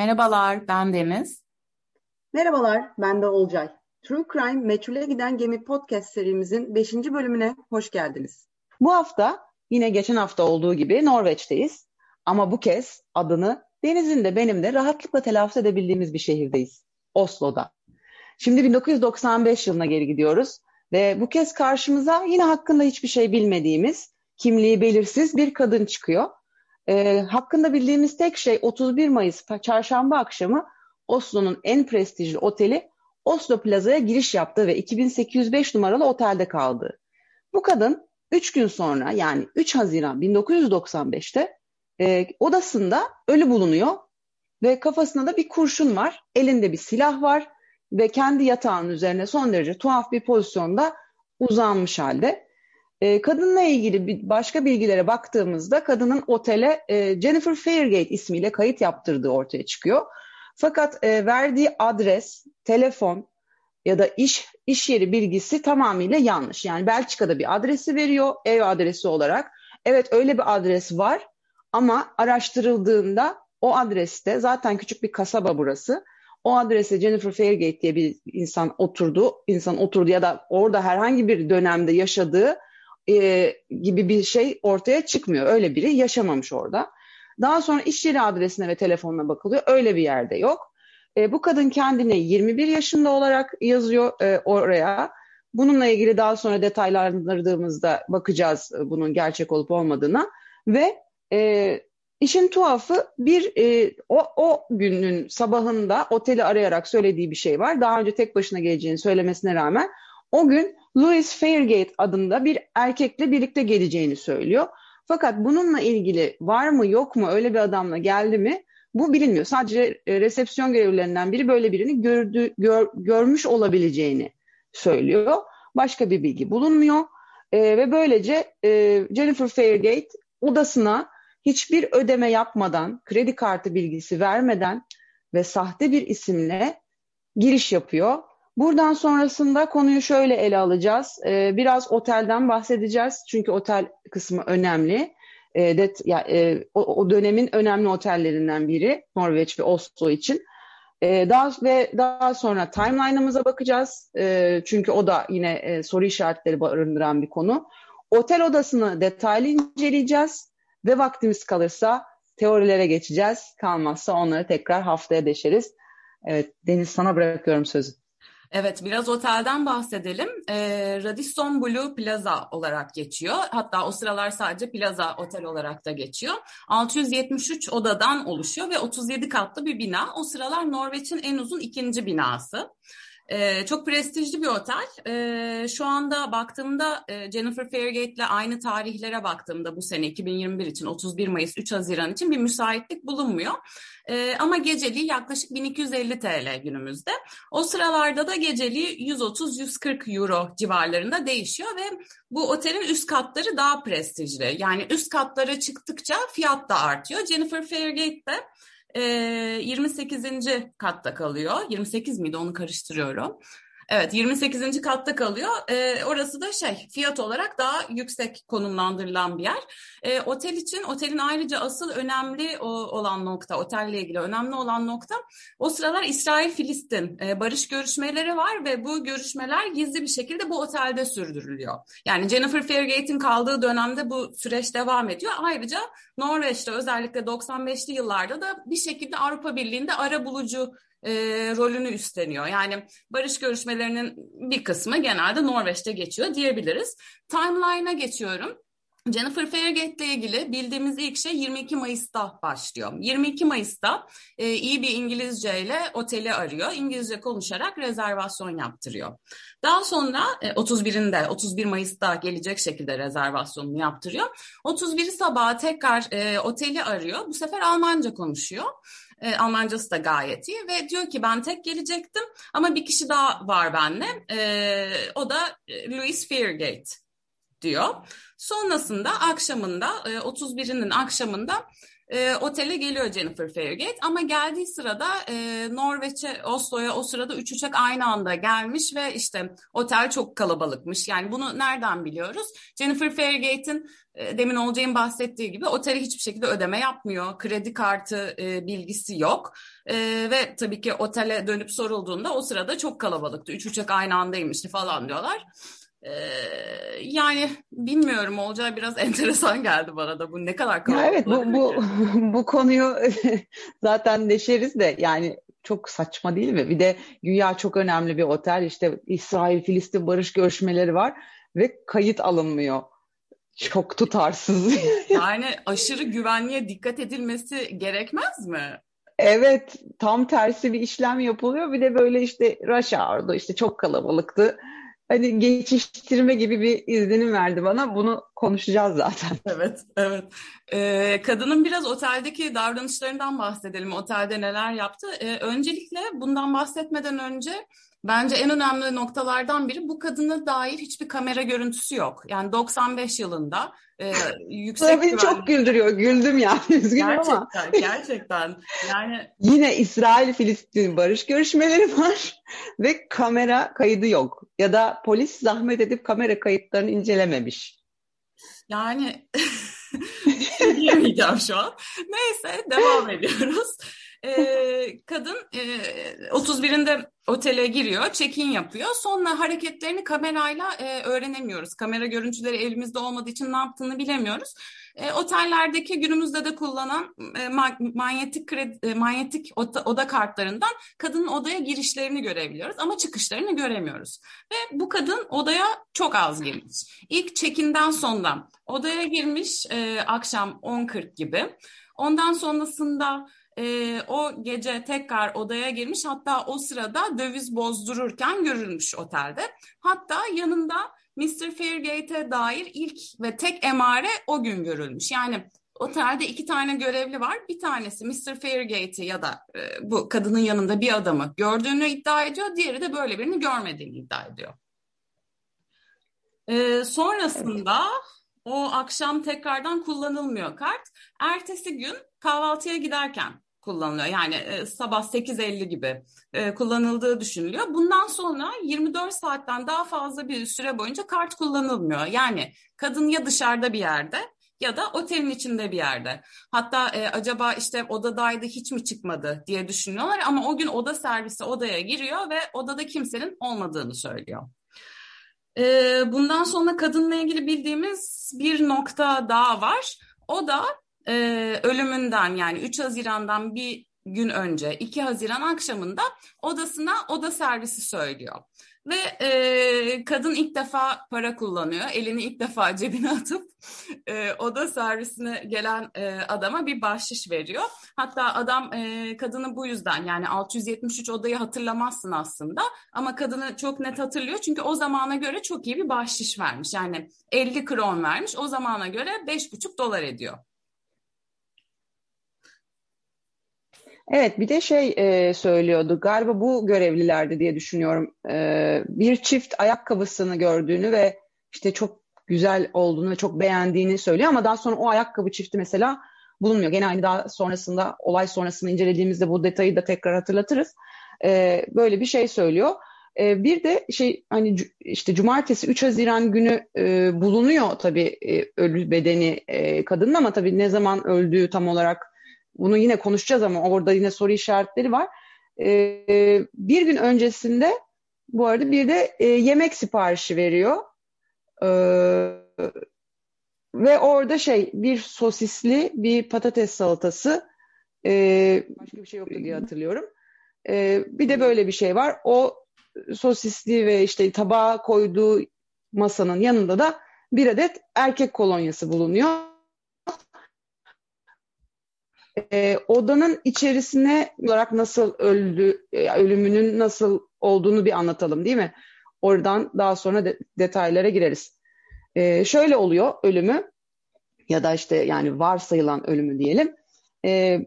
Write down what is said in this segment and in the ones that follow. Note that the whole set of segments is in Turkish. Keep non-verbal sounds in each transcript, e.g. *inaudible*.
Merhabalar, ben Deniz. Merhabalar, ben de Olcay. True Crime Meçhule Giden Gemi podcast serimizin 5. bölümüne hoş geldiniz. Bu hafta yine geçen hafta olduğu gibi Norveç'teyiz. Ama bu kez adını Deniz'in de benim de rahatlıkla telaffuz edebildiğimiz bir şehirdeyiz. Oslo'da. Şimdi 1995 yılına geri gidiyoruz ve bu kez karşımıza yine hakkında hiçbir şey bilmediğimiz, kimliği belirsiz bir kadın çıkıyor. E, hakkında bildiğimiz tek şey 31 Mayıs çarşamba akşamı Oslo'nun en prestijli oteli Oslo Plaza'ya giriş yaptı ve 2805 numaralı otelde kaldı. Bu kadın 3 gün sonra yani 3 Haziran 1995'te e, odasında ölü bulunuyor ve kafasında da bir kurşun var, elinde bir silah var ve kendi yatağının üzerine son derece tuhaf bir pozisyonda uzanmış halde. E, kadınla ilgili başka bilgilere baktığımızda kadının otele e, Jennifer Fairgate ismiyle kayıt yaptırdığı ortaya çıkıyor. Fakat e, verdiği adres, telefon ya da iş iş yeri bilgisi tamamıyla yanlış. Yani Belçika'da bir adresi veriyor ev adresi olarak. Evet öyle bir adres var ama araştırıldığında o adreste zaten küçük bir kasaba burası. O adrese Jennifer Fairgate diye bir insan oturdu, insan oturdu ya da orada herhangi bir dönemde yaşadığı e, gibi bir şey ortaya çıkmıyor. Öyle biri yaşamamış orada. Daha sonra iş yeri adresine ve telefonuna bakılıyor. Öyle bir yerde yok. E, bu kadın kendini 21 yaşında olarak yazıyor e, oraya. Bununla ilgili daha sonra detaylandırdığımızda bakacağız e, bunun gerçek olup olmadığına. Ve e, işin tuhafı bir e, o, o günün sabahında oteli arayarak söylediği bir şey var. Daha önce tek başına geleceğini söylemesine rağmen o gün Louis Fairgate adında bir erkekle birlikte geleceğini söylüyor. Fakat bununla ilgili var mı yok mu öyle bir adamla geldi mi bu bilinmiyor. Sadece e, resepsiyon görevlilerinden biri böyle birini gördü, gör, görmüş olabileceğini söylüyor. Başka bir bilgi bulunmuyor. E, ve böylece e, Jennifer Fairgate odasına hiçbir ödeme yapmadan, kredi kartı bilgisi vermeden ve sahte bir isimle giriş yapıyor Buradan sonrasında konuyu şöyle ele alacağız. Ee, biraz otelden bahsedeceğiz. Çünkü otel kısmı önemli. Ee, det, ya, e, o, o dönemin önemli otellerinden biri Norveç ve Oslo için. Ee, daha ve daha sonra timeline'ımıza bakacağız. Ee, çünkü o da yine e, soru işaretleri barındıran bir konu. Otel odasını detaylı inceleyeceğiz ve vaktimiz kalırsa teorilere geçeceğiz. Kalmazsa onları tekrar haftaya deşeriz. Evet Deniz sana bırakıyorum sözü. Evet, biraz otelden bahsedelim. E, Radisson Blue Plaza olarak geçiyor. Hatta o sıralar sadece Plaza Otel olarak da geçiyor. 673 odadan oluşuyor ve 37 katlı bir bina. O sıralar Norveç'in en uzun ikinci binası. Ee, çok prestijli bir otel. Ee, şu anda baktığımda e, Jennifer Fairgate ile aynı tarihlere baktığımda bu sene 2021 için 31 Mayıs 3 Haziran için bir müsaitlik bulunmuyor. Ee, ama geceliği yaklaşık 1250 TL günümüzde. O sıralarda da geceliği 130-140 euro civarlarında değişiyor ve bu otelin üst katları daha prestijli. Yani üst katlara çıktıkça fiyat da artıyor. Jennifer Fairgate de e, 28. katta kalıyor. 28 miydi onu karıştırıyorum. Evet 28. katta kalıyor. E, orası da şey fiyat olarak daha yüksek konumlandırılan bir yer. E, otel için otelin ayrıca asıl önemli o, olan nokta, otelle ilgili önemli olan nokta o sıralar İsrail-Filistin e, barış görüşmeleri var ve bu görüşmeler gizli bir şekilde bu otelde sürdürülüyor. Yani Jennifer Fairgate'in kaldığı dönemde bu süreç devam ediyor. Ayrıca Norveç'te özellikle 95'li yıllarda da bir şekilde Avrupa Birliği'nde ara bulucu e, rolünü üstleniyor. Yani barış görüşmelerinin bir kısmı genelde Norveç'te geçiyor diyebiliriz. Timeline'a geçiyorum. Jennifer Fairgate ile ilgili bildiğimiz ilk şey 22 Mayıs'ta başlıyor. 22 Mayıs'ta e, iyi bir İngilizce ile oteli arıyor. İngilizce konuşarak rezervasyon yaptırıyor. Daha sonra e, 31'inde 31 Mayıs'ta gelecek şekilde rezervasyonunu yaptırıyor. 31 sabah tekrar e, oteli arıyor. Bu sefer Almanca konuşuyor. E, Almancası da gayet iyi ve diyor ki ben tek gelecektim ama bir kişi daha var benimle. E, o da e, Louis Fairgate. diyor. Sonrasında akşamında 31'inin akşamında e, otele geliyor Jennifer Fairgate ama geldiği sırada e, Norveç'e, Oslo'ya o sırada üç uçak aynı anda gelmiş ve işte otel çok kalabalıkmış. Yani bunu nereden biliyoruz? Jennifer Fairgate'in e, demin Olcay'ın bahsettiği gibi otele hiçbir şekilde ödeme yapmıyor. Kredi kartı e, bilgisi yok. E, ve tabii ki otele dönüp sorulduğunda o sırada çok kalabalıktı. Üç uçak aynı andaymıştı falan diyorlar. Ee, yani bilmiyorum olacağı biraz *laughs* enteresan geldi bana da bu ne kadar ya Evet bu bu *laughs* bu konuyu *laughs* zaten deşeriz de yani çok saçma değil mi? Bir de güya çok önemli bir otel işte İsrail Filistin barış görüşmeleri var ve kayıt alınmıyor. Çok tutarsız. yani aşırı güvenliğe dikkat edilmesi gerekmez mi? Evet, tam tersi bir işlem yapılıyor. Bir de böyle işte rush hour'da işte çok kalabalıktı hani geçiştirme gibi bir izlenim verdi bana. Bunu konuşacağız zaten. *laughs* Evet, evet. Ee, kadının biraz oteldeki davranışlarından bahsedelim. Otelde neler yaptı? Ee, öncelikle bundan bahsetmeden önce Bence en önemli noktalardan biri bu kadına dair hiçbir kamera görüntüsü yok. Yani 95 yılında e, *laughs* yüksek Beni güvenlik... çok güldürüyor. Güldüm yani. *laughs* Üzgünüm gerçekten, ama. Gerçekten. Yani *laughs* yine İsrail-Filistin barış görüşmeleri var ve kamera kaydı yok. Ya da polis zahmet edip kamera kayıtlarını incelememiş. Yani diyemeyeceğim şu an. Neyse devam ediyoruz e, kadın e, 31'inde otele giriyor, check-in yapıyor. Sonra hareketlerini kamerayla e, öğrenemiyoruz. Kamera görüntüleri elimizde olmadığı için ne yaptığını bilemiyoruz. E, otellerdeki günümüzde de kullanılan e, manyetik kredi, e, manyetik oda, oda kartlarından kadının odaya girişlerini görebiliyoruz ama çıkışlarını göremiyoruz. Ve bu kadın odaya çok az girmiş. İlk check-in'den sonra odaya girmiş e, akşam 10.40 gibi. Ondan sonrasında e, o gece tekrar odaya girmiş hatta o sırada döviz bozdururken görülmüş otelde. Hatta yanında Mr. Fairgate'e dair ilk ve tek emare o gün görülmüş. Yani otelde iki tane görevli var. Bir tanesi Mr. Fairgate'i ya da e, bu kadının yanında bir adamı gördüğünü iddia ediyor. Diğeri de böyle birini görmediğini iddia ediyor. E, sonrasında o akşam tekrardan kullanılmıyor kart. Ertesi gün kahvaltıya giderken kullanılıyor. Yani e, sabah 8.50 gibi e, kullanıldığı düşünülüyor. Bundan sonra 24 saatten daha fazla bir süre boyunca kart kullanılmıyor. Yani kadın ya dışarıda bir yerde ya da otelin içinde bir yerde. Hatta e, acaba işte odadaydı hiç mi çıkmadı diye düşünüyorlar ama o gün oda servisi odaya giriyor ve odada kimsenin olmadığını söylüyor. E, bundan sonra kadınla ilgili bildiğimiz bir nokta daha var. O da e, ölümünden yani 3 Haziran'dan bir gün önce 2 Haziran akşamında odasına oda servisi söylüyor. Ve e, kadın ilk defa para kullanıyor. Elini ilk defa cebine *laughs* atıp e, oda servisine gelen e, adama bir bahşiş veriyor. Hatta adam e, kadını bu yüzden yani 673 odayı hatırlamazsın aslında. Ama kadını çok net hatırlıyor. Çünkü o zamana göre çok iyi bir bahşiş vermiş. Yani 50 kron vermiş. O zamana göre 5,5 dolar ediyor. Evet bir de şey e, söylüyordu galiba bu görevlilerde diye düşünüyorum. E, bir çift ayakkabısını gördüğünü ve işte çok güzel olduğunu ve çok beğendiğini söylüyor ama daha sonra o ayakkabı çifti mesela bulunmuyor. Gene aynı daha sonrasında olay sonrasında incelediğimizde bu detayı da tekrar hatırlatırız. E, böyle bir şey söylüyor. E, bir de şey hani işte cumartesi 3 Haziran günü e, bulunuyor tabii e, ölü bedeni e, kadının ama tabii ne zaman öldüğü tam olarak bunu yine konuşacağız ama orada yine soru işaretleri var. Ee, bir gün öncesinde bu arada bir de e, yemek siparişi veriyor. Ee, ve orada şey bir sosisli bir patates salatası e, başka bir şey yoktu diye hatırlıyorum. E, bir de böyle bir şey var. O sosisli ve işte tabağa koyduğu masanın yanında da bir adet erkek kolonyası bulunuyor e, odanın içerisine olarak nasıl öldü, e, ölümünün nasıl olduğunu bir anlatalım değil mi? Oradan daha sonra de, detaylara gireriz. E, şöyle oluyor ölümü ya da işte yani varsayılan ölümü diyelim. E,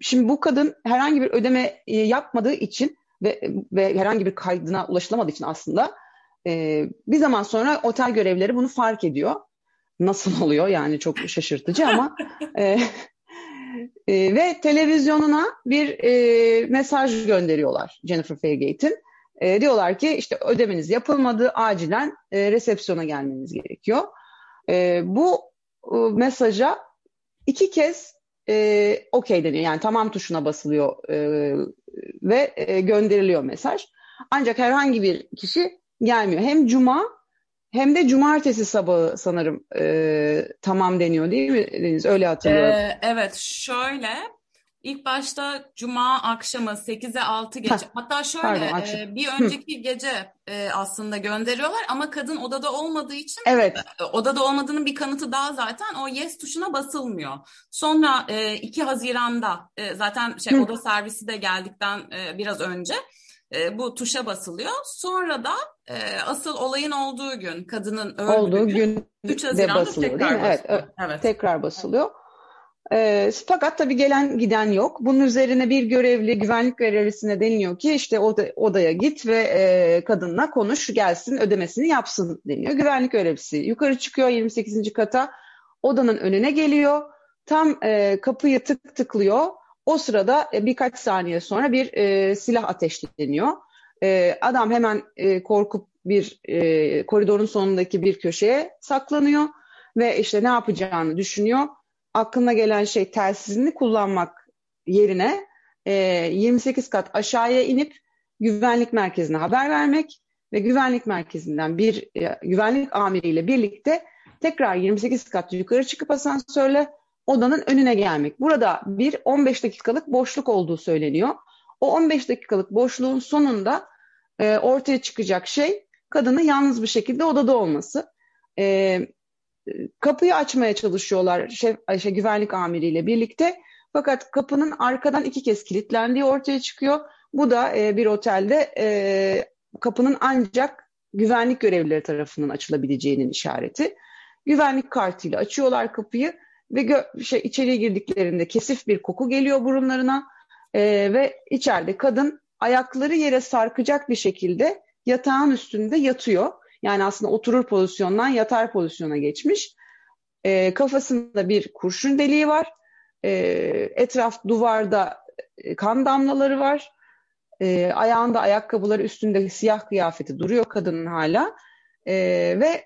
şimdi bu kadın herhangi bir ödeme e, yapmadığı için ve, ve herhangi bir kaydına ulaşılamadığı için aslında E, bir zaman sonra otel görevlileri bunu fark ediyor. Nasıl oluyor yani çok şaşırtıcı ama e, *laughs* e, ve televizyonuna bir e, mesaj gönderiyorlar Jennifer Fairgate'in. E, diyorlar ki işte ödemeniz yapılmadı, acilen e, resepsiyona gelmeniz gerekiyor. E, bu e, mesaja iki kez e, okey deniyor. Yani tamam tuşuna basılıyor e, ve e, gönderiliyor mesaj. Ancak herhangi bir kişi gelmiyor. Hem cuma hem de cumartesi sabahı sanırım e, tamam deniyor değil mi Deniz? Öyle hatırlıyorum. Ee, evet şöyle ilk başta cuma akşamı 8'e 6 gece Heh, hatta şöyle pardon, e, bir önceki Hı. gece e, aslında gönderiyorlar ama kadın odada olmadığı için evet. e, odada olmadığının bir kanıtı daha zaten o yes tuşuna basılmıyor. Sonra e, 2 Haziran'da e, zaten şey Hı. oda servisi de geldikten e, biraz önce e, bu tuşa basılıyor. Sonra da e, asıl olayın olduğu gün, kadının öldüğü olduğu gün, gün 3 Haziran'da basılıyor, tekrar basılıyor. Evet, evet, tekrar basılıyor. E, fakat tabii gelen giden yok. Bunun üzerine bir görevli, güvenlik görevlisine deniliyor ki işte oda, odaya git ve e, kadınla konuş, gelsin ödemesini yapsın deniyor. Güvenlik görevlisi yukarı çıkıyor 28. kata, odanın önüne geliyor. Tam e, kapıyı tık tıklıyor o sırada e, birkaç saniye sonra bir e, silah ateşleniyor. E, adam hemen e, korkup bir e, koridorun sonundaki bir köşeye saklanıyor ve işte ne yapacağını düşünüyor. Aklına gelen şey telsizini kullanmak yerine e, 28 kat aşağıya inip güvenlik merkezine haber vermek ve güvenlik merkezinden bir e, güvenlik amiriyle birlikte tekrar 28 kat yukarı çıkıp asansörle odanın önüne gelmek. Burada bir 15 dakikalık boşluk olduğu söyleniyor. O 15 dakikalık boşluğun sonunda e, ortaya çıkacak şey kadının yalnız bir şekilde odada olması. E, kapıyı açmaya çalışıyorlar şef, şey, güvenlik amiriyle birlikte. Fakat kapının arkadan iki kez kilitlendiği ortaya çıkıyor. Bu da e, bir otelde e, kapının ancak güvenlik görevlileri tarafından açılabileceğinin işareti. Güvenlik kartıyla açıyorlar kapıyı ve gö- şey, içeriye girdiklerinde kesif bir koku geliyor burunlarına e, ve içeride kadın ayakları yere sarkacak bir şekilde yatağın üstünde yatıyor. Yani aslında oturur pozisyondan yatar pozisyona geçmiş. E, kafasında bir kurşun deliği var. E, etraf duvarda e, kan damlaları var. E, ayağında ayakkabıları üstünde siyah kıyafeti duruyor kadının hala. E, ve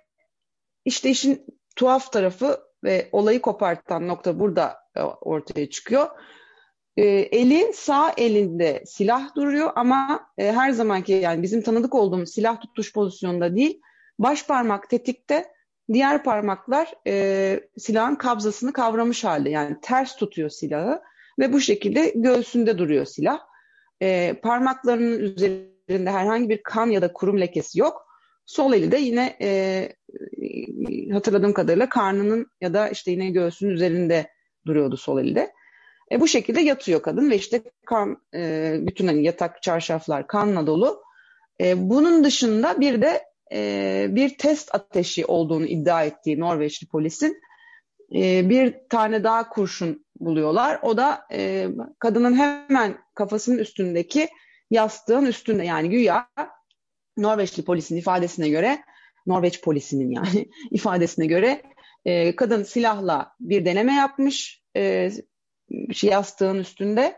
işte işin tuhaf tarafı ve olayı kopartan nokta burada e, ortaya çıkıyor. E, eli sağ elinde silah duruyor ama e, her zamanki yani bizim tanıdık olduğumuz silah tutuş pozisyonunda değil, baş parmak tetikte, diğer parmaklar e, silahın kabzasını kavramış halde yani ters tutuyor silahı ve bu şekilde göğsünde duruyor silah. E, parmaklarının üzerinde herhangi bir kan ya da kurum lekesi yok. Sol eli de yine e, hatırladığım kadarıyla karnının ya da işte yine göğsünün üzerinde duruyordu sol elde. E, bu şekilde yatıyor kadın ve işte kan, e, bütün hani yatak çarşaflar kanla dolu. E, bunun dışında bir de e, bir test ateşi olduğunu iddia ettiği Norveçli polisin e, bir tane daha kurşun buluyorlar. O da e, kadının hemen kafasının üstündeki yastığın üstünde yani güya Norveçli polisin ifadesine göre Norveç polisinin yani *laughs* ifadesine göre e, kadın silahla bir deneme yapmış e, yastığın üstünde.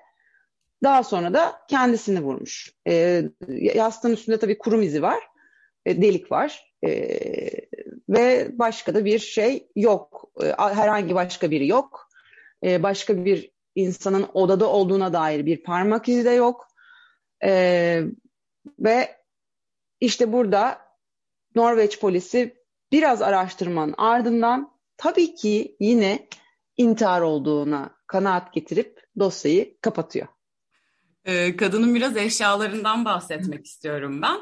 Daha sonra da kendisini vurmuş. E, yastığın üstünde tabii kurum izi var, e, delik var e, ve başka da bir şey yok. E, herhangi başka biri yok. E, başka bir insanın odada olduğuna dair bir parmak izi de yok. E, ve işte burada Norveç polisi biraz araştırmanın ardından tabii ki yine intihar olduğuna kanaat getirip dosyayı kapatıyor. Ee, kadının biraz eşyalarından bahsetmek istiyorum ben.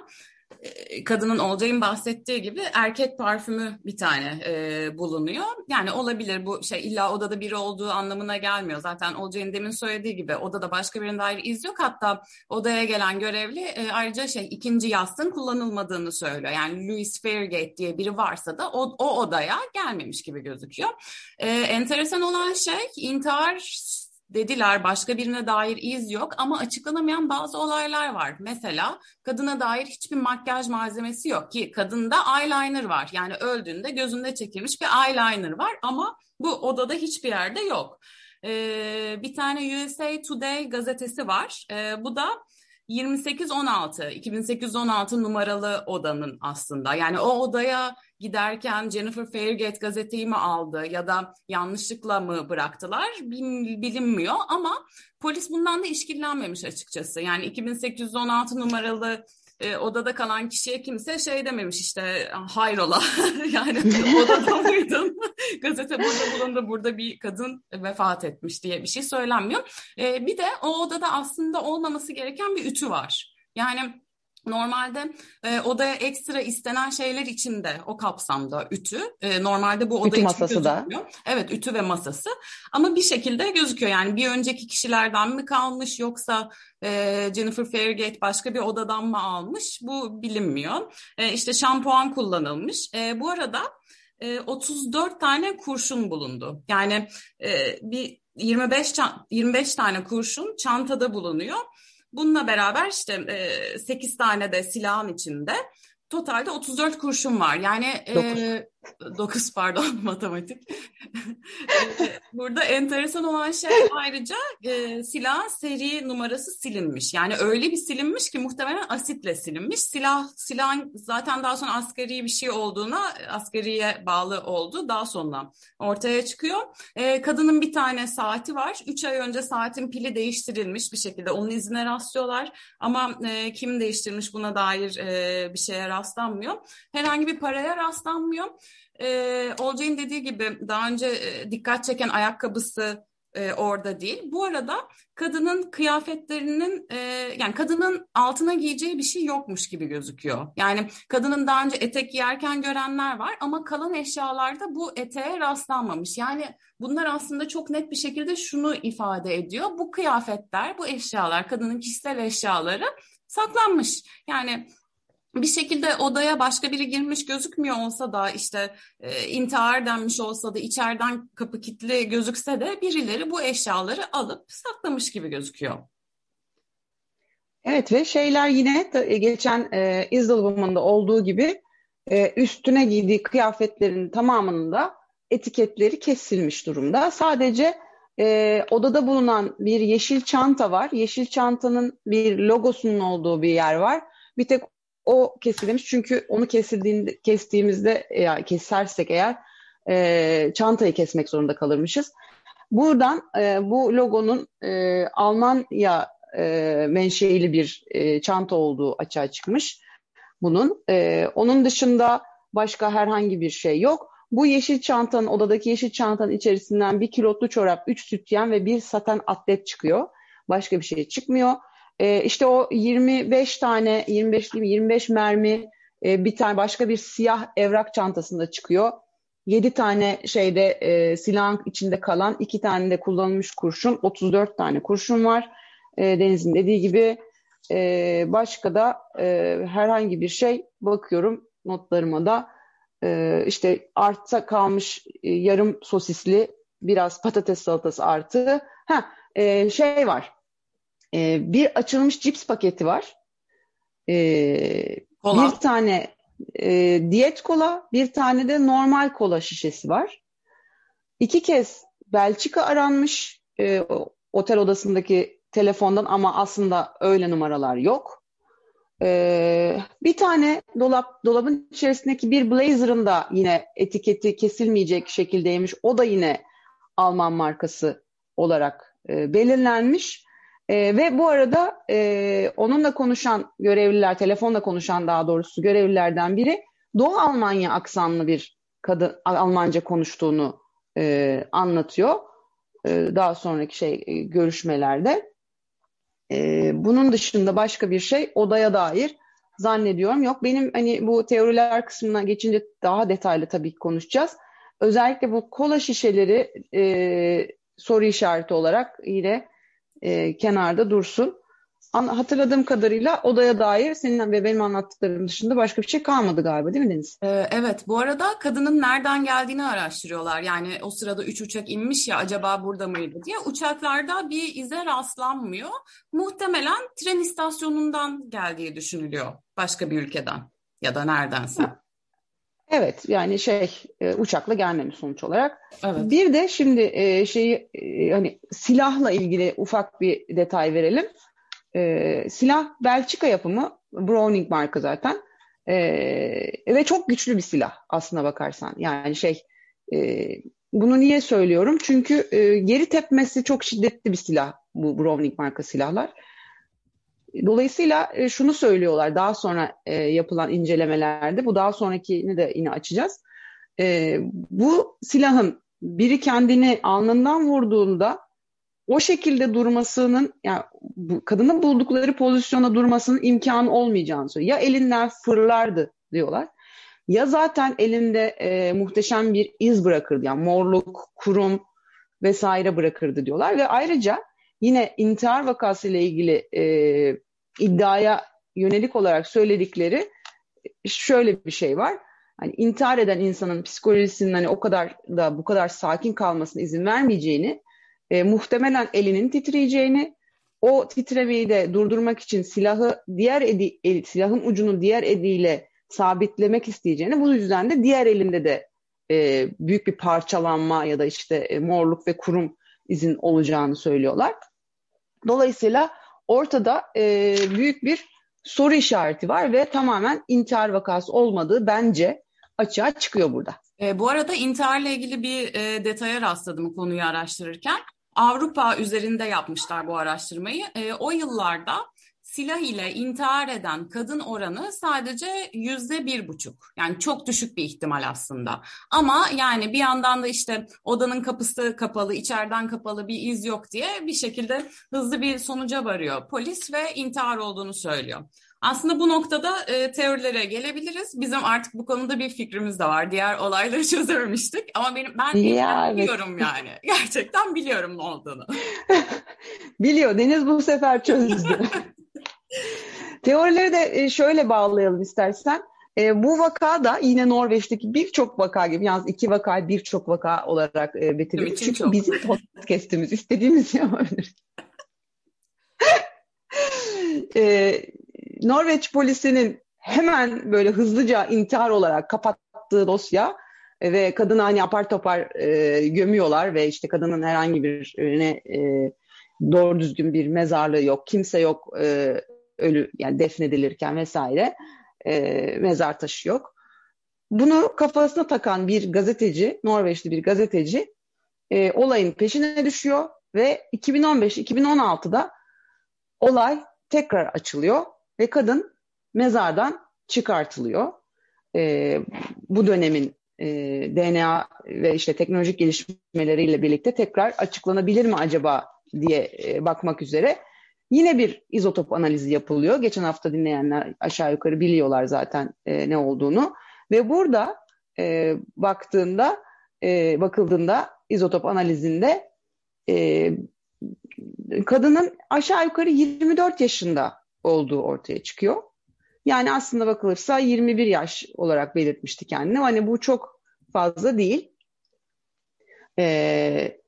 E, kadının Olcay'ın bahsettiği gibi erkek parfümü bir tane e, bulunuyor. Yani olabilir bu şey illa odada biri olduğu anlamına gelmiyor. Zaten Olcay'ın demin söylediği gibi odada başka birinin dair iz yok. Hatta odaya gelen görevli e, ayrıca şey ikinci yastığın kullanılmadığını söylüyor. Yani Louis Fairgate diye biri varsa da o, o odaya gelmemiş gibi gözüküyor. E, enteresan olan şey intihar dediler başka birine dair iz yok ama açıklanamayan bazı olaylar var. Mesela kadına dair hiçbir makyaj malzemesi yok ki kadında eyeliner var. Yani öldüğünde gözünde çekilmiş bir eyeliner var ama bu odada hiçbir yerde yok. Ee, bir tane USA Today gazetesi var. Ee, bu da 2816, 2816 numaralı odanın aslında. Yani o odaya giderken Jennifer Fairgate gazeteyi mi aldı ya da yanlışlıkla mı bıraktılar bilinmiyor ama polis bundan da işkillenmemiş açıkçası. Yani 2816 numaralı e, odada kalan kişiye kimse şey dememiş işte hayrola *laughs* yani odada *laughs* mıydın *laughs* gazete burada bulundu burada bir kadın vefat etmiş diye bir şey söylenmiyor. E, bir de o odada aslında olmaması gereken bir ütü var. Yani Normalde e, odaya ekstra istenen şeyler içinde o kapsamda ütü. E, normalde bu oda ütü masası gözükmüyor. da. Evet ütü ve masası. Ama bir şekilde gözüküyor. Yani bir önceki kişilerden mi kalmış yoksa e, Jennifer Fairgate başka bir odadan mı almış? Bu bilinmiyor. E, işte şampuan kullanılmış. E, bu arada e, 34 tane kurşun bulundu. Yani e, bir 25 25 tane kurşun çantada bulunuyor. Bununla beraber işte e, 8 tane de silahın içinde totalde 34 kurşun var. Yani 9, e, 9 pardon *laughs* matematik. *laughs* E, burada enteresan olan şey ayrıca e, silahın seri numarası silinmiş. Yani öyle bir silinmiş ki muhtemelen asitle silinmiş. Silah silahın zaten daha sonra askeri bir şey olduğuna askeriye bağlı oldu. Daha sonra ortaya çıkıyor. E, kadının bir tane saati var. Üç ay önce saatin pili değiştirilmiş bir şekilde. Onun izine rastlıyorlar. Ama e, kim değiştirmiş buna dair e, bir şeye rastlanmıyor. Herhangi bir paraya rastlanmıyor e, Olcay'ın dediği gibi daha önce e, dikkat çeken ayakkabısı e, orada değil. Bu arada kadının kıyafetlerinin e, yani kadının altına giyeceği bir şey yokmuş gibi gözüküyor. Yani kadının daha önce etek giyerken görenler var ama kalan eşyalarda bu eteğe rastlanmamış. Yani bunlar aslında çok net bir şekilde şunu ifade ediyor. Bu kıyafetler, bu eşyalar, kadının kişisel eşyaları saklanmış. Yani bir şekilde odaya başka biri girmiş gözükmüyor olsa da işte e, intihar denmiş olsa da içeriden kapı kilitli gözükse de birileri bu eşyaları alıp saklamış gibi gözüküyor. Evet ve şeyler yine e, geçen e, Izzle olduğu gibi e, üstüne giydiği kıyafetlerin tamamının da etiketleri kesilmiş durumda. Sadece e, odada bulunan bir yeşil çanta var. Yeşil çantanın bir logosunun olduğu bir yer var. Bir tek o kesilmiş çünkü onu kesildiğinde kestiğimizde ya kesersek eğer e, çantayı kesmek zorunda kalırmışız. Buradan e, bu logonun e, Almanya e, menşeili bir e, çanta olduğu açığa çıkmış. Bunun e, onun dışında başka herhangi bir şey yok. Bu yeşil çantanın odadaki yeşil çantanın içerisinden bir kilotlu çorap, üç sütyen ve bir saten atlet çıkıyor. Başka bir şey çıkmıyor. E, işte o 25 tane, 25 gibi 25 mermi e, bir tane başka bir siyah evrak çantasında çıkıyor. 7 tane şeyde e, silahın içinde kalan, 2 tane de kullanılmış kurşun, 34 tane kurşun var. E, Deniz'in dediği gibi e, başka da e, herhangi bir şey bakıyorum notlarıma da e, işte artta kalmış e, yarım sosisli biraz patates salatası artı. Ha e, şey var e, bir açılmış cips paketi var. E, bir tane e, diyet kola, bir tane de normal kola şişesi var. İki kez Belçika aranmış e, otel odasındaki telefondan ama aslında öyle numaralar yok. Ee, bir tane dolap dolabın içerisindeki bir blazer'ın da yine etiketi kesilmeyecek şekildeymiş. O da yine Alman markası olarak e, belirlenmiş. E, ve bu arada e, onunla konuşan görevliler, telefonla konuşan daha doğrusu görevlilerden biri Doğu Almanya aksanlı bir kadın Almanca konuştuğunu e, anlatıyor. E, daha sonraki şey e, görüşmelerde. E, bunun dışında başka bir şey odaya dair zannediyorum yok. Benim hani bu teoriler kısmına geçince daha detaylı tabii konuşacağız. Özellikle bu kola şişeleri e, soru işareti olarak yine e, kenarda dursun. hatırladığım kadarıyla odaya dair senin ve benim anlattıklarım dışında başka bir şey kalmadı galiba değil mi Deniz? Ee, evet bu arada kadının nereden geldiğini araştırıyorlar. Yani o sırada üç uçak inmiş ya acaba burada mıydı diye. Uçaklarda bir ize rastlanmıyor. Muhtemelen tren istasyonundan geldiği düşünülüyor başka bir ülkeden ya da neredense. Evet yani şey e, uçakla gelmemiş sonuç olarak. Evet. Bir de şimdi e, şeyi e, hani silahla ilgili ufak bir detay verelim. E, silah Belçika yapımı Browning marka zaten e, ve çok güçlü bir silah aslına bakarsan. Yani şey e, bunu niye söylüyorum? Çünkü e, geri tepmesi çok şiddetli bir silah bu Browning marka silahlar. Dolayısıyla e, şunu söylüyorlar daha sonra e, yapılan incelemelerde, bu daha sonrakini de yine açacağız. E, bu silahın biri kendini alnından vurduğunda o şekilde durmasının, yani bu, kadının buldukları pozisyona durmasının imkanı olmayacağını söylüyor. Ya elinden fırlardı diyorlar. Ya zaten elinde muhteşem bir iz bırakırdı. Yani morluk, kurum vesaire bırakırdı diyorlar. Ve ayrıca yine intihar vakasıyla ilgili e, iddiaya yönelik olarak söyledikleri şöyle bir şey var. Hani intihar eden insanın psikolojisinin hani o kadar da bu kadar sakin kalmasına izin vermeyeceğini, e, muhtemelen elinin titreyeceğini, o titremeyi de durdurmak için silahı diğer edi, el, silahın ucunu diğer eliyle sabitlemek isteyeceğini, bu yüzden de diğer elinde de e, büyük bir parçalanma ya da işte e, morluk ve kurum izin olacağını söylüyorlar. Dolayısıyla ortada e, büyük bir soru işareti var ve tamamen intihar vakası olmadığı bence açığa çıkıyor burada. E, bu arada intiharla ilgili bir e, detaya rastladım konuyu araştırırken. Avrupa üzerinde yapmışlar bu araştırmayı. E, o yıllarda silah ile intihar eden kadın oranı sadece yüzde bir buçuk. Yani çok düşük bir ihtimal aslında. Ama yani bir yandan da işte odanın kapısı kapalı, içeriden kapalı bir iz yok diye bir şekilde hızlı bir sonuca varıyor. Polis ve intihar olduğunu söylüyor. Aslında bu noktada e, teorilere gelebiliriz. Bizim artık bu konuda bir fikrimiz de var. Diğer olayları *laughs* çözememiştik ama benim ben ya, evet. biliyorum yani. *laughs* Gerçekten biliyorum ne olduğunu. *laughs* Biliyor. Deniz bu sefer çözdü. Teorileri de e, şöyle bağlayalım istersen. E, bu vaka da yine Norveç'teki birçok vaka gibi, yalnız iki vaka birçok vaka olarak e, bitiriyoruz. Çünkü çok. bizim podcast'imiz istediğimiz yapabiliriz. *laughs* e, Norveç polisinin hemen böyle hızlıca intihar olarak kapattığı dosya e, ve kadını hani apar topar e, gömüyorlar ve işte kadının herhangi bir ne e, doğru düzgün bir mezarlığı yok, kimse yok e, ölü yani defnedilirken vesaire e, mezar taşı yok. Bunu kafasına takan bir gazeteci, Norveçli bir gazeteci e, olayın peşine düşüyor ve 2015-2016'da olay tekrar açılıyor ve kadın mezardan çıkartılıyor. E, bu dönemin e, DNA ve işte teknolojik gelişmeleriyle birlikte tekrar açıklanabilir mi acaba diye e, bakmak üzere Yine bir izotop analizi yapılıyor. Geçen hafta dinleyenler aşağı yukarı biliyorlar zaten e, ne olduğunu. Ve burada e, baktığında, e, bakıldığında izotop analizinde e, kadının aşağı yukarı 24 yaşında olduğu ortaya çıkıyor. Yani aslında bakılırsa 21 yaş olarak belirtmişti kendini. Hani bu çok fazla değil. Ee,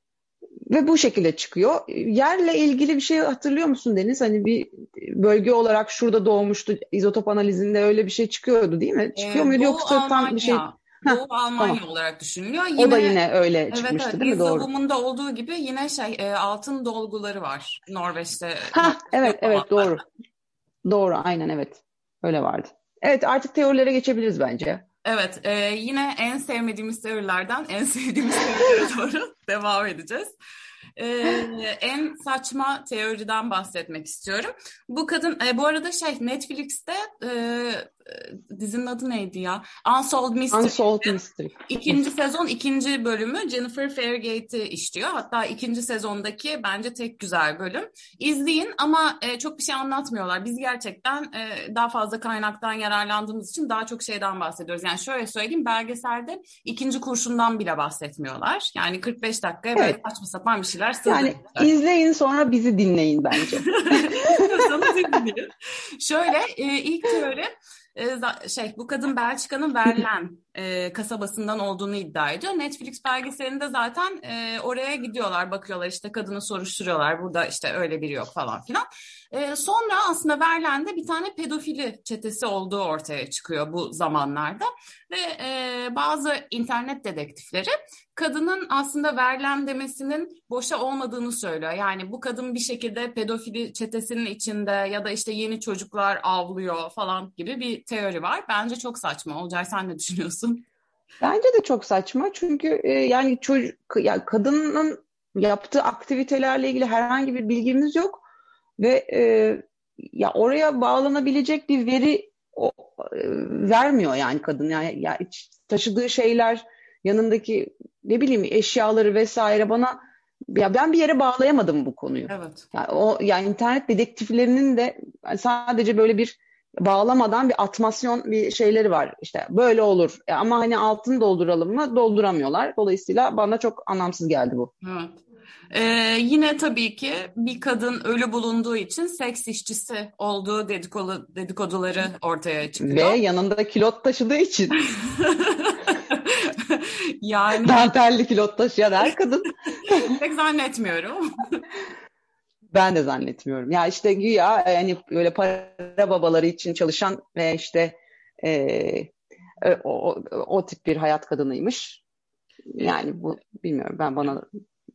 ve bu şekilde çıkıyor. Yerle ilgili bir şey hatırlıyor musun Deniz? Hani bir bölge olarak şurada doğmuştu. İzotop analizinde öyle bir şey çıkıyordu değil mi? Çıkıyor ee, muydu yoksa Almanya. tam bir şey? *laughs* Doğu Almanya tamam. olarak düşünülüyor. Yine, o da yine öyle çıkmıştı evet, değil mi? Doğru. Doğumunda olduğu gibi yine şey e, altın dolguları var Norveç'te. Ha evet evet doğru. *laughs* Doğru aynen evet. Öyle vardı. Evet artık teorilere geçebiliriz bence. Evet, e, yine en sevmediğimiz teorilerden en sevdiğimiz teorilere *laughs* doğru devam edeceğiz. E, en saçma teoriden bahsetmek istiyorum. Bu kadın, e, bu arada şey Netflix'te e, dizinin adı neydi ya? Unsolved Mystery. Unsolved Mystery. İkinci sezon ikinci bölümü Jennifer Fairgate'i işliyor. Hatta ikinci sezondaki bence tek güzel bölüm. İzleyin ama e, çok bir şey anlatmıyorlar. Biz gerçekten e, daha fazla kaynaktan yararlandığımız için daha çok şeyden bahsediyoruz. Yani şöyle söyleyeyim belgeselde ikinci kurşundan bile bahsetmiyorlar. Yani 45 dakikaya evet. böyle saçma sapan bir şeyler Yani izleyin sonra bizi dinleyin bence. *laughs* Şöyle e, ilk teori e, şey bu kadın Belçika'nın Verlen e, kasabasından olduğunu iddia ediyor. Netflix belgeselinde zaten e, oraya gidiyorlar, bakıyorlar işte kadını soruşturuyorlar. Burada işte öyle biri yok falan filan. E, sonra aslında Verlen'de bir tane pedofili çetesi olduğu ortaya çıkıyor bu zamanlarda. Ve e, bazı internet dedektifleri kadının aslında Verlen demesinin boşa olmadığını söylüyor. Yani bu kadın bir şekilde pedofili çetesinin içinde ya da işte yeni çocuklar avlıyor falan gibi bir teori var. Bence çok saçma. Olcay sen ne düşünüyorsun? Bence de çok saçma çünkü e, yani çocuk ya kadının yaptığı aktivitelerle ilgili herhangi bir bilgimiz yok ve e, ya oraya bağlanabilecek bir veri o, e, vermiyor yani kadın yani ya taşıdığı şeyler yanındaki ne bileyim eşyaları vesaire bana ya ben bir yere bağlayamadım bu konuyu. Evet. Yani o yani internet dedektiflerinin de sadece böyle bir bağlamadan bir atmasyon bir şeyleri var. İşte böyle olur. E ama hani altını dolduralım mı? Dolduramıyorlar. Dolayısıyla bana çok anlamsız geldi bu. Evet. Ee, yine tabii ki bir kadın ölü bulunduğu için seks işçisi olduğu dedikodu, dedikoduları ortaya çıkıyor. Ve yanında kilot taşıdığı için. *laughs* yani dantelli kilot taşıyan her kadın. *laughs* Pek zannetmiyorum. Ben de zannetmiyorum. Ya işte güya yani böyle para babaları için çalışan ve işte e, e o, o, o tip bir hayat kadınıymış. Yani bu bilmiyorum ben bana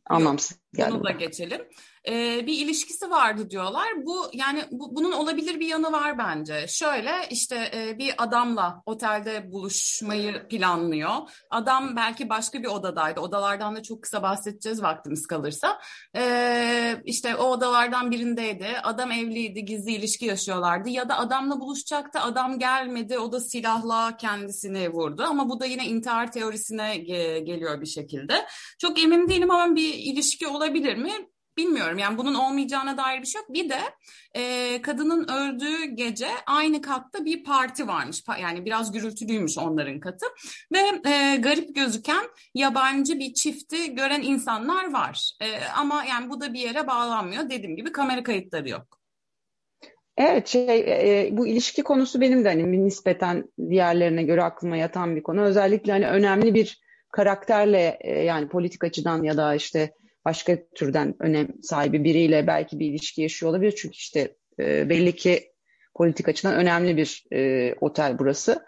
anlamsız geldi. Bunu da geçelim e, bir ilişkisi vardı diyorlar. Bu yani bu, bunun olabilir bir yanı var bence. Şöyle işte e, bir adamla otelde buluşmayı planlıyor. Adam belki başka bir odadaydı. Odalardan da çok kısa bahsedeceğiz vaktimiz kalırsa. E, işte o odalardan birindeydi. Adam evliydi, gizli ilişki yaşıyorlardı. Ya da adamla buluşacaktı, adam gelmedi. O da silahla kendisini vurdu. Ama bu da yine intihar teorisine ge- geliyor bir şekilde. Çok emin değilim ama bir ilişki olabilir mi? Bilmiyorum yani bunun olmayacağına dair bir şey yok. Bir de e, kadının öldüğü gece aynı katta bir parti varmış. Yani biraz gürültülüymüş onların katı. Ve e, garip gözüken yabancı bir çifti gören insanlar var. E, ama yani bu da bir yere bağlanmıyor. Dediğim gibi kamera kayıtları yok. Evet şey e, bu ilişki konusu benim de hani nispeten diğerlerine göre aklıma yatan bir konu. Özellikle hani önemli bir karakterle e, yani politik açıdan ya da işte başka türden önem sahibi biriyle belki bir ilişki yaşıyor olabilir. Çünkü işte e, belli ki politik açıdan önemli bir e, otel burası.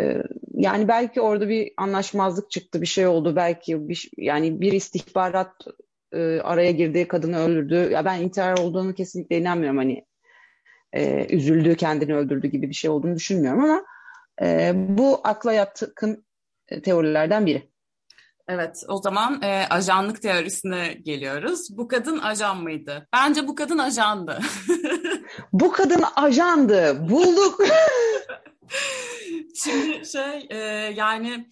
E, yani belki orada bir anlaşmazlık çıktı, bir şey oldu. Belki bir, yani bir istihbarat e, araya girdi, kadını öldürdü. Ya ben intihar olduğunu kesinlikle inanmıyorum. Hani e, üzüldü, kendini öldürdü gibi bir şey olduğunu düşünmüyorum ama e, bu akla yatkın teorilerden biri. Evet, o zaman e, ajanlık teorisine geliyoruz. Bu kadın ajan mıydı? Bence bu kadın ajandı. *laughs* bu kadın ajandı. Bulduk. *laughs* Şimdi şey e, yani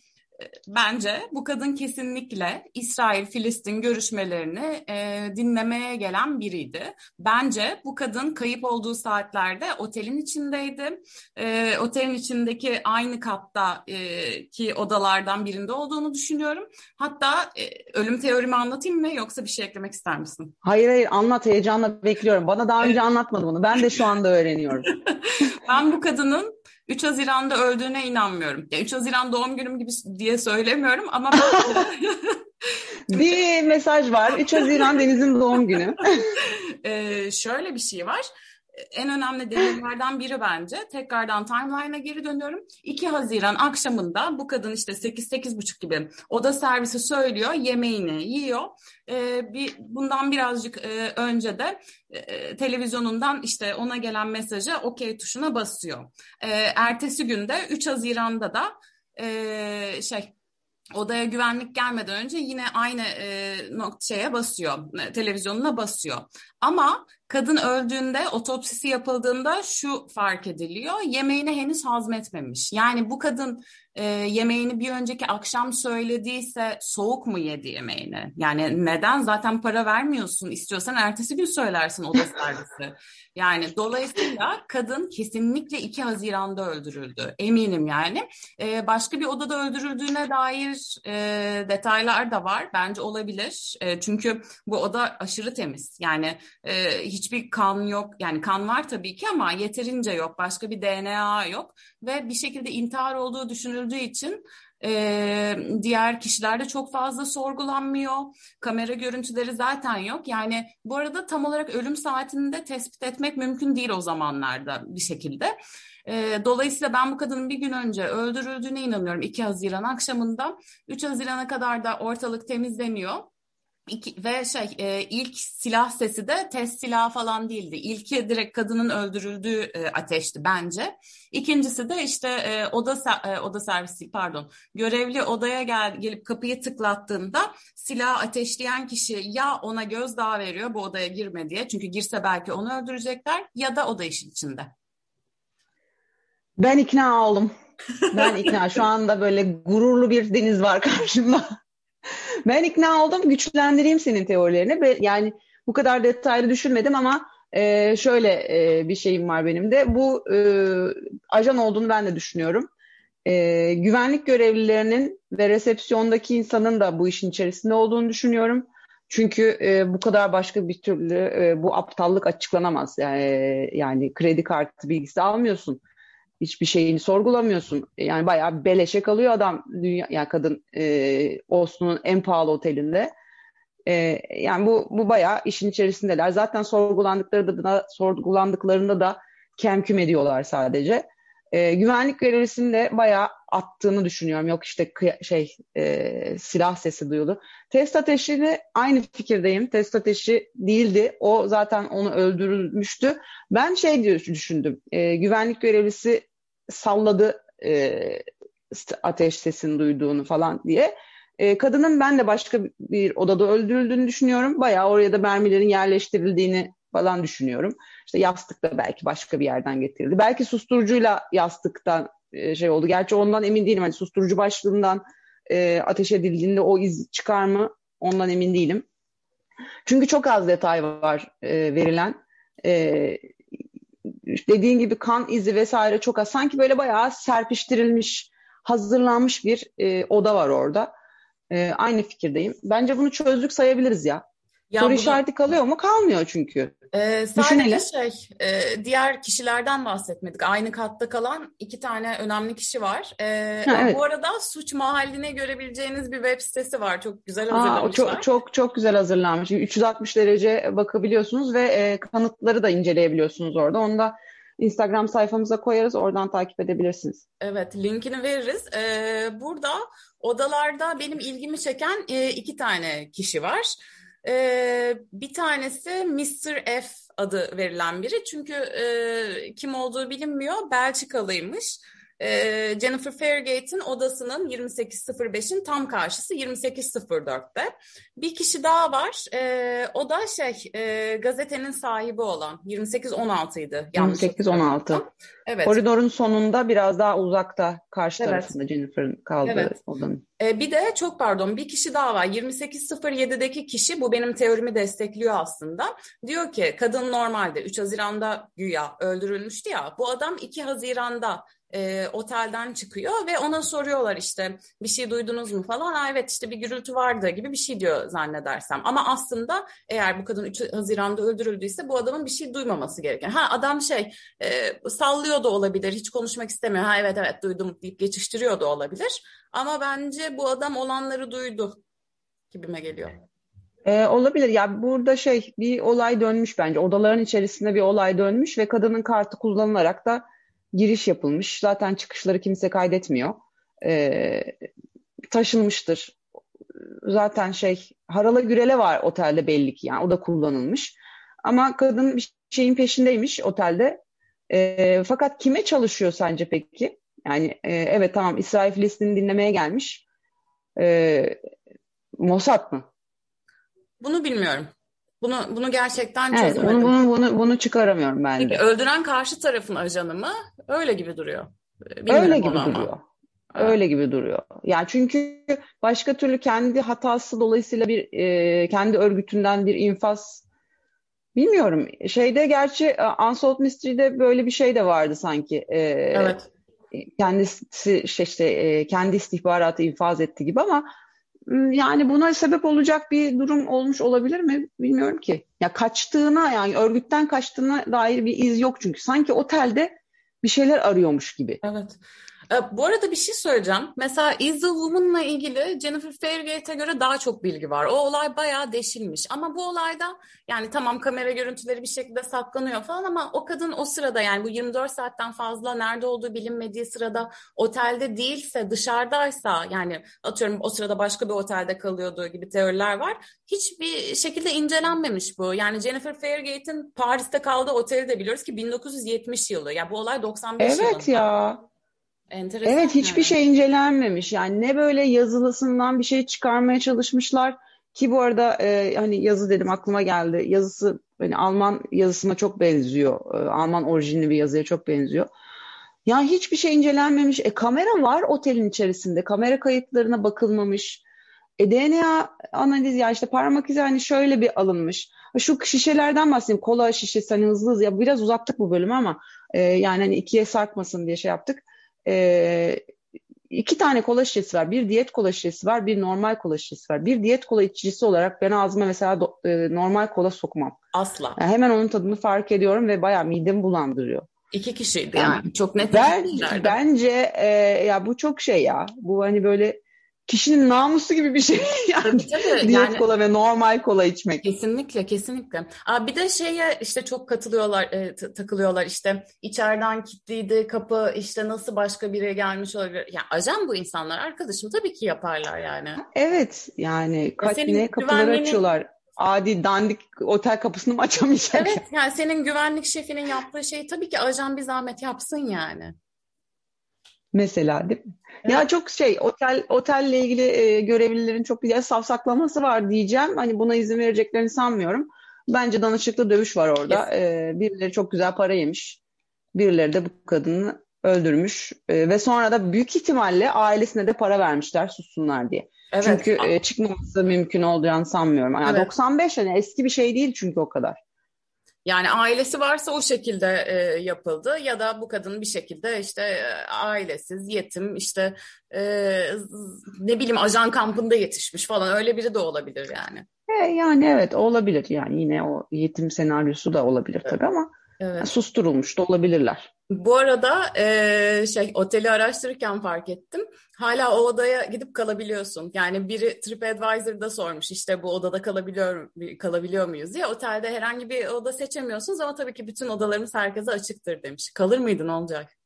bence bu kadın kesinlikle İsrail-Filistin görüşmelerini e, dinlemeye gelen biriydi. Bence bu kadın kayıp olduğu saatlerde otelin içindeydi. E, otelin içindeki aynı katta e, ki odalardan birinde olduğunu düşünüyorum. Hatta e, ölüm teorimi anlatayım mı yoksa bir şey eklemek ister misin? Hayır hayır anlat heyecanla bekliyorum. Bana daha önce anlatmadı bunu. Ben de şu anda öğreniyorum. *laughs* ben bu kadının 3 Haziran'da öldüğüne inanmıyorum. Ya 3 Haziran doğum günüm gibi diye söylemiyorum ama *laughs* *laughs* bir mesaj var. 3 Haziran Deniz'in doğum günü. ee, şöyle bir şey var en önemli delillerden biri bence. Tekrardan timeline'a geri dönüyorum. 2 Haziran akşamında bu kadın işte 8-8.30 gibi oda servisi söylüyor. Yemeğini yiyor. Ee, bir, bundan birazcık e, önce de e, televizyonundan işte ona gelen mesaja okey tuşuna basıyor. E, ertesi günde 3 Haziran'da da e, şey odaya güvenlik gelmeden önce yine aynı e, noktaya basıyor, televizyonuna basıyor. Ama kadın öldüğünde, otopsisi yapıldığında şu fark ediliyor, yemeğini henüz hazmetmemiş. Yani bu kadın e, yemeğini bir önceki akşam söylediyse soğuk mu yedi yemeğini? Yani neden? Zaten para vermiyorsun. İstiyorsan ertesi gün söylersin oda *laughs* servisi. Yani dolayısıyla kadın kesinlikle 2 Haziran'da öldürüldü. Eminim yani. E, başka bir odada öldürüldüğüne dair e, detaylar da var. Bence olabilir. E, çünkü bu oda aşırı temiz. Yani e, hiçbir kan yok. Yani kan var tabii ki ama yeterince yok. Başka bir DNA yok. Ve bir şekilde intihar olduğu düşünüldüğü için e, diğer kişilerde çok fazla sorgulanmıyor. Kamera görüntüleri zaten yok. Yani bu arada tam olarak ölüm saatini de tespit etmek mümkün değil o zamanlarda bir şekilde. E, dolayısıyla ben bu kadının bir gün önce öldürüldüğüne inanıyorum 2 Haziran akşamında. 3 Haziran'a kadar da ortalık temizleniyor. İki, ve şey e, ilk silah sesi de test silahı falan değildi. İlki direkt kadının öldürüldüğü e, ateşti bence. İkincisi de işte e, oda e, oda servisi pardon görevli odaya gel, gelip kapıyı tıklattığında silah ateşleyen kişi ya ona gözdağı veriyor bu odaya girme diye. Çünkü girse belki onu öldürecekler ya da oda işin içinde. Ben ikna oldum. Ben ikna. Şu anda böyle gururlu bir deniz var karşımda. Ben ikna oldum. Güçlendireyim senin teorilerini. Yani bu kadar detaylı düşünmedim ama e, şöyle e, bir şeyim var benim de. Bu e, ajan olduğunu ben de düşünüyorum. E, güvenlik görevlilerinin ve resepsiyondaki insanın da bu işin içerisinde olduğunu düşünüyorum. Çünkü e, bu kadar başka bir türlü e, bu aptallık açıklanamaz. Yani, yani kredi kartı bilgisi almıyorsun hiçbir şeyini sorgulamıyorsun. Yani bayağı beleşe kalıyor adam dünya yani kadın e, Oslo'nun en pahalı otelinde. E, yani bu bu bayağı işin içerisindeler. Zaten sorgulandıkları da sorgulandıklarında da kemküm ediyorlar sadece. E, güvenlik görevlisini de bayağı attığını düşünüyorum. Yok işte şey e, silah sesi duyuldu. Test ateşini aynı fikirdeyim. Test ateşi değildi. O zaten onu öldürülmüştü. Ben şey diye düşündüm. E, güvenlik görevlisi salladı e, ateş sesini duyduğunu falan diye. E, kadının ben de başka bir odada öldürüldüğünü düşünüyorum. Bayağı oraya da mermilerin yerleştirildiğini falan düşünüyorum. İşte yastık da belki başka bir yerden getirildi. Belki susturucuyla yastıktan e, şey oldu. Gerçi ondan emin değilim. Hani susturucu başlığından e, ateş edildiğinde o iz çıkar mı? Ondan emin değilim. Çünkü çok az detay var e, verilen. E, dediğin gibi kan izi vesaire çok az. Sanki böyle bayağı serpiştirilmiş, hazırlanmış bir e, oda var orada. E, aynı fikirdeyim. Bence bunu çözdük sayabiliriz ya. Ya Soru bunu... işareti kalıyor mu? Kalmıyor çünkü. Ee, sadece şey, e, diğer kişilerden bahsetmedik. Aynı katta kalan iki tane önemli kişi var. E, ha, evet. Bu arada suç mahalline görebileceğiniz bir web sitesi var. Çok güzel hazırlamışlar. Aa, çok, çok çok güzel hazırlanmış. 360 derece bakabiliyorsunuz ve e, kanıtları da inceleyebiliyorsunuz orada. Onu da Instagram sayfamıza koyarız. Oradan takip edebilirsiniz. Evet, linkini veririz. Ee, burada odalarda benim ilgimi çeken e, iki tane kişi var. Ee, bir tanesi Mr. F adı verilen biri. Çünkü e, kim olduğu bilinmiyor. Belçikalıymış. E, Jennifer Fairgate'in odasının 28.05'in tam karşısı 28.04'te. Bir kişi daha var. E, o da şey e, gazetenin sahibi olan 28.16'ydı. 28.16. Evet. Koridorun sonunda biraz daha uzakta karşı evet. tarafında Jennifer'ın kaldığı evet. odanın. E, bir de çok pardon bir kişi daha var. 28.07'deki kişi bu benim teorimi destekliyor aslında. Diyor ki kadın normalde 3 Haziran'da güya öldürülmüştü ya. Bu adam 2 Haziran'da e, otelden çıkıyor ve ona soruyorlar işte bir şey duydunuz mu falan. Ha, evet işte bir gürültü vardı gibi bir şey diyor zannedersem. Ama aslında eğer bu kadın 3 Haziran'da öldürüldüyse bu adamın bir şey duymaması gereken. Ha adam şey e, sallıyor da olabilir hiç konuşmak istemiyor. Ha evet evet duydum deyip geçiştiriyor da olabilir. Ama bence bu adam olanları duydu gibime geliyor. Ee, olabilir. Ya burada şey bir olay dönmüş bence. Odaların içerisinde bir olay dönmüş ve kadının kartı kullanılarak da giriş yapılmış. Zaten çıkışları kimse kaydetmiyor. E, taşınmıştır. Zaten şey harala gürele var otelde belli ki yani o da kullanılmış. Ama kadın bir şeyin peşindeymiş otelde. E, fakat kime çalışıyor sence peki? Yani e, evet tamam İsrail Filistin'i dinlemeye gelmiş. e, Mossad mı? Bunu bilmiyorum. Bunu bunu gerçekten evet, çözemedim. Bunu, bunu, bunu, çıkaramıyorum ben Peki de. öldüren karşı tarafın ajanı mı? Öyle gibi duruyor. Bilmiyorum Öyle gibi ama. duruyor. Öyle gibi duruyor. Yani çünkü başka türlü kendi hatası dolayısıyla bir e, kendi örgütünden bir infaz bilmiyorum. Şeyde gerçi e, Unsolved Mystery'de böyle bir şey de vardı sanki. E, Evet. kendisi işte, işte e, kendi istihbaratı infaz etti gibi ama yani buna sebep olacak bir durum olmuş olabilir mi? Bilmiyorum ki. Ya kaçtığına yani örgütten kaçtığına dair bir iz yok çünkü. Sanki otelde bir şeyler arıyormuş gibi. Evet. E, Bu arada bir şey söyleyeceğim. Mesela Is the Woman'la ilgili Jennifer Fairgate'e göre daha çok bilgi var. O olay bayağı deşilmiş. Ama bu olayda yani tamam kamera görüntüleri bir şekilde saklanıyor falan ama o kadın o sırada yani bu 24 saatten fazla nerede olduğu bilinmediği sırada otelde değilse dışarıdaysa yani atıyorum o sırada başka bir otelde kalıyordu gibi teoriler var. Hiçbir şekilde incelenmemiş bu. Yani Jennifer Fairgate'in Paris'te kaldığı oteli de biliyoruz ki 1970 yılı. Ya bu olay 95 Evet yılında. ya. Enteresan Evet hiçbir yani. şey incelenmemiş. Yani ne böyle yazılısından bir şey çıkarmaya çalışmışlar ki bu arada e, hani yazı dedim aklıma geldi. Yazısı hani Alman yazısına çok benziyor. E, Alman orijinli bir yazıya çok benziyor. Ya hiçbir şey incelenmemiş. E kamera var otelin içerisinde. Kamera kayıtlarına bakılmamış. E DNA analiz ya işte parmak izi hani şöyle bir alınmış. Şu şişelerden bahsedeyim. Kola şişesi hani hızlı hızlı. Ya biraz uzattık bu bölümü ama e, yani hani ikiye sarkmasın diye şey yaptık. E, iki tane kola şişesi var. Bir diyet kola şişesi var. Bir normal kola şişesi var. Bir diyet kola içicisi olarak ben ağzıma mesela do- e, normal kola sokmam. Asla. Yani hemen onun tadını fark ediyorum ve bayağı midemi bulandırıyor. İki kişiydi Yani yani. Çok net Ben, bence e, ya bu çok şey ya. Bu hani böyle kişinin namusu gibi bir şey *laughs* yani. Tabii. Diyet Yani kola ve normal kola içmek. kesinlikle kesinlikle. Aa, bir de şeye işte çok katılıyorlar, e, takılıyorlar işte içeriden kilitliydi kapı işte nasıl başka biri gelmiş olabilir. Ya ajan bu insanlar arkadaşım tabii ki yaparlar yani. Evet yani kaç senin ne kapıları güvenliğini- açıyorlar. Adi dandik otel kapısını mı açamayacak? Evet yani senin güvenlik şefinin yaptığı şeyi tabii ki ajan bir zahmet yapsın yani. Mesela değil mi? Evet. Ya çok şey otel otelle ilgili e, görevlilerin çok bir safsaklaması var diyeceğim. Hani buna izin vereceklerini sanmıyorum. Bence danışıklı dövüş var orada. E, birileri çok güzel para yemiş. Birileri de bu kadını öldürmüş. E, ve sonra da büyük ihtimalle ailesine de para vermişler sussunlar diye. Evet. Çünkü e, çıkmaması mümkün olacağını sanmıyorum. Yani Evet. 95 hani eski bir şey değil çünkü o kadar. Yani ailesi varsa o şekilde e, yapıldı ya da bu kadın bir şekilde işte e, ailesiz, yetim, işte e, ne bileyim ajan kampında yetişmiş falan öyle biri de olabilir yani. E, yani evet olabilir. Yani yine o yetim senaryosu da olabilir tabii ama Evet. susturulmuş da olabilirler. Bu arada e, şey oteli araştırırken fark ettim. Hala o odaya gidip kalabiliyorsun. Yani biri TripAdvisor'da sormuş işte bu odada kalabiliyor kalabiliyor muyuz diye. Otelde herhangi bir oda seçemiyorsunuz ama tabii ki bütün odalarımız herkese açıktır demiş. Kalır mıydın olacak?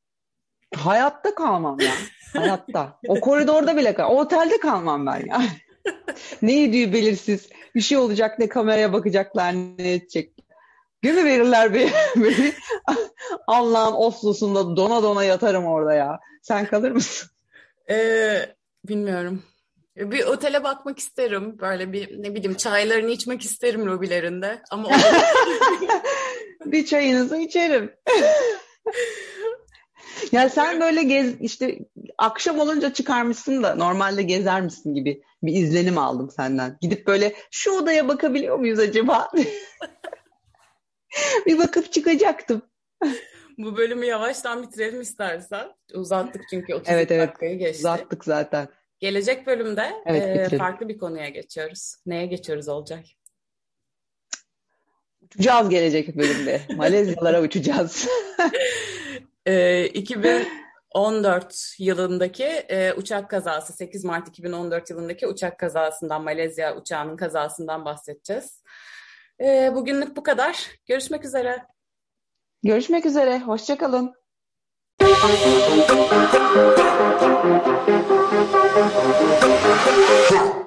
Hayatta kalmam ya. Hayatta. O koridorda bile kal. O otelde kalmam ben ya. *laughs* ne yediği belirsiz. Bir şey olacak ne kameraya bakacaklar ne edecek. Gömü verirler beni. *laughs* beni. Allah'ın Oslo'sunda dona dona yatarım orada ya. Sen kalır mısın? Ee, bilmiyorum. Bir otele bakmak isterim. Böyle bir ne bileyim çaylarını içmek isterim lobilerinde. Ama o *laughs* Bir çayınızı içerim. *laughs* Ya sen böyle gez işte akşam olunca çıkarmışsın da normalde gezer misin gibi bir izlenim aldım senden. Gidip böyle şu odaya bakabiliyor muyuz acaba? *laughs* bir bakıp çıkacaktım. bu bölümü yavaştan bitirelim istersen. Uzattık çünkü 30 Evet, evet. dakikayı geçti. Uzattık zaten. Gelecek bölümde Evet, e, bitirelim. farklı bir konuya geçiyoruz. Neye geçiyoruz olacak? Uçacağız gelecek bölümde. *laughs* Malezyalara uçacağız. *laughs* E, 2014 yılındaki e, uçak kazası, 8 Mart 2014 yılındaki uçak kazasından, Malezya uçağının kazasından bahsedeceğiz. E, bugünlük bu kadar. Görüşmek üzere. Görüşmek üzere. Hoşçakalın. Ha!